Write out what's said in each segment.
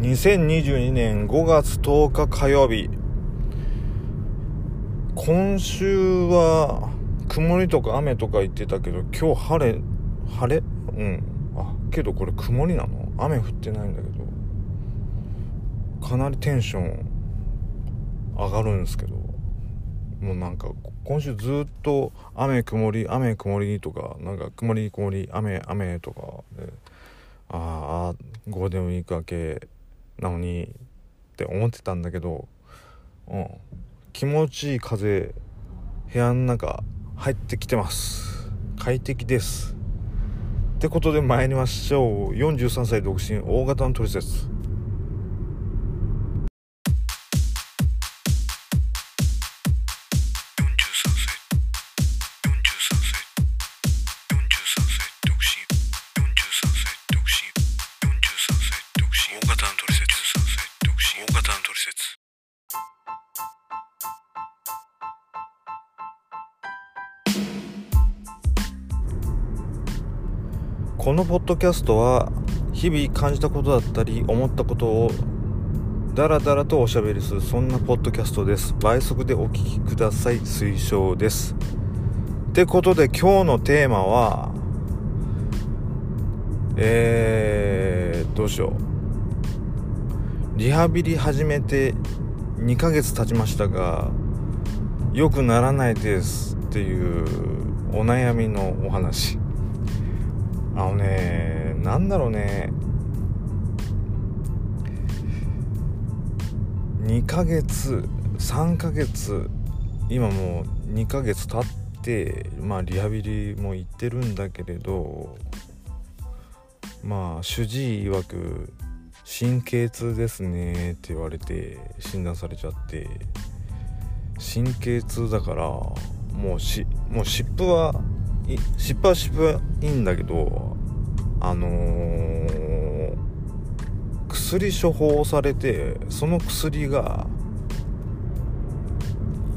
2022年5月10日火曜日今週は曇りとか雨とか言ってたけど今日晴れ晴れ？うん。あけどこれ曇りなの？雨降ってないんだけど。かなりテンション上がるんですけど。もうなんか今週ずっと雨曇り雨曇りとかなんか曇り曇り雨雨とかでああゴールデンウィーク明けなのにって思ってたんだけど、うん、気持ちいい風部屋の中入ってきてます。快適です。ってことで参りましょう。43歳独身大型のトリセツ。トリセツ。このポッドキャストは日々感じたことだったり思ったことをダラダラとおしゃべりするそんなポッドキャストです。倍速でお聞きください。推奨です。ってことで今日のテーマはえー、どうしよう。リハビリ始めて2ヶ月経ちましたが良くならないですっていうお悩みのお話。あのねなんだろうね。2ヶ月3ヶ月今もう2ヶ月経ってまあリハビリも行ってるんだけれどまあ主治医曰く神経痛ですねって言われて診断されちゃって神経痛だからもうしもう湿布は湿布は湿布はいいんだけどあのー、薬処方されてその薬が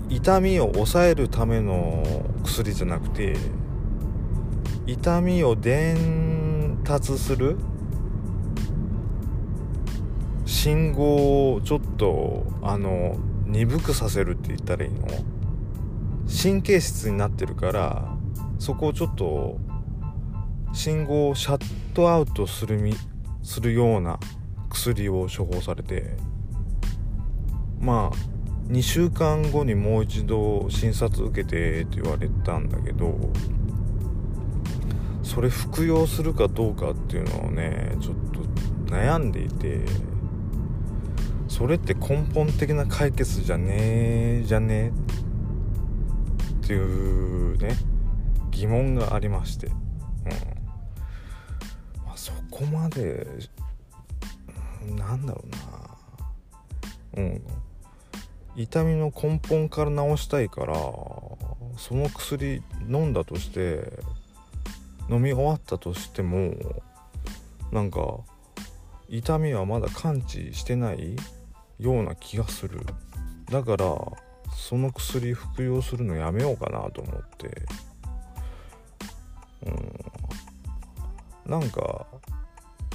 痛みを抑えるための薬じゃなくて痛みを伝達する信号をちょっとあの鈍くさせるって言ったらいいの？神経質になってるからそこをちょっと信号をシャットアウトするみするような薬を処方されてまあ2週間後にもう一度診察受けてって言われたんだけどそれ服用するかどうかっていうのをねちょっと悩んでいて。それって根本的な解決じゃねえじゃねえ？っていうね疑問がありまして、うん。まあ、そこまでなんだろうな。うん。痛みの根本から治したいからその薬飲んだとして飲み終わったとしてもなんか痛みはまだ完治してない？ような気がする。だからその薬服用するのやめようかなと思って。うん。なんか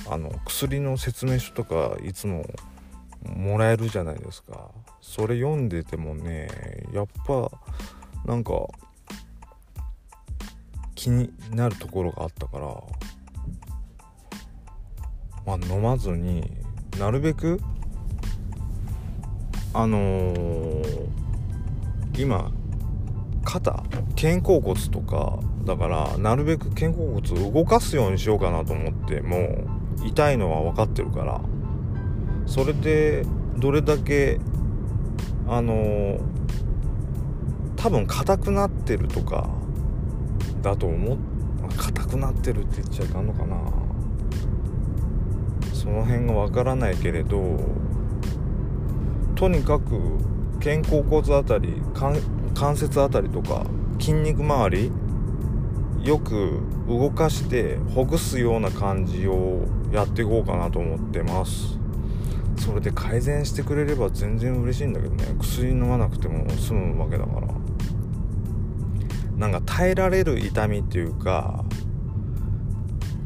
あの薬の説明書とかいつももらえるじゃないですか。それ読んでてもねやっぱなんか気になるところがあったから。まあ飲まずになるべくあのー、今肩肩甲骨とかだからなるべく肩甲骨を動かすようにしようかなと思ってもう痛いのは分かってるからそれでどれだけあのー、多分硬くなってるとかだと思っ硬くなってるって言っちゃいかんのかな。その辺が分からないけれどとにかく肩甲骨あたり関節あたりとか筋肉周りよく動かしてほぐすような感じをやっていこうかなと思ってます。それで改善してくれれば全然嬉しいんだけどね。薬飲まなくても済むわけだから。なんか耐えられる痛みっていうか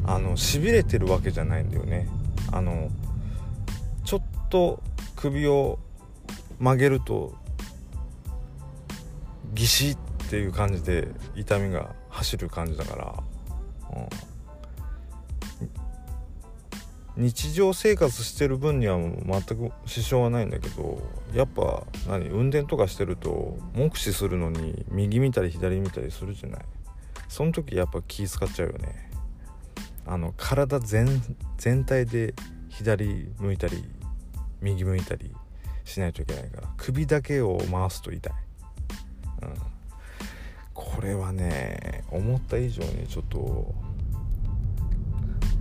あのしびれてるわけじゃないんだよね。あのちょっと首を曲げるとギシッっていう感じで痛みが走る感じだから、うん、日常生活してる分には全く支障はないんだけどやっぱ何運転とかしてると目視するのに右見たり左見たりするじゃない。その時やっぱ気使っちゃうよね。あの体全全体で左向いたり右向いたり。しないといけないから。首だけを回すと痛い、うん、これはね思った以上にちょっと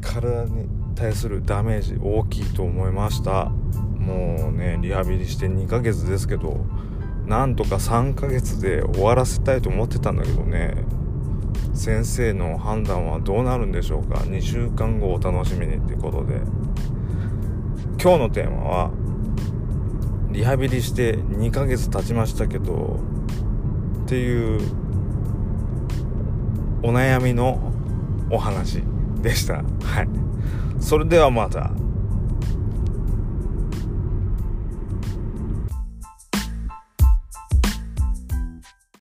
体に対するダメージ大きいと思いました。もうねリハビリして2ヶ月ですけどなんとか3ヶ月で終わらせたいと思ってたんだけどね先生の判断はどうなるんでしょうか。2週間後お楽しみにってことで。今日のテーマはリハビリして2ヶ月経ちましたけどっていうお悩みのお話でした。はい。それではまた。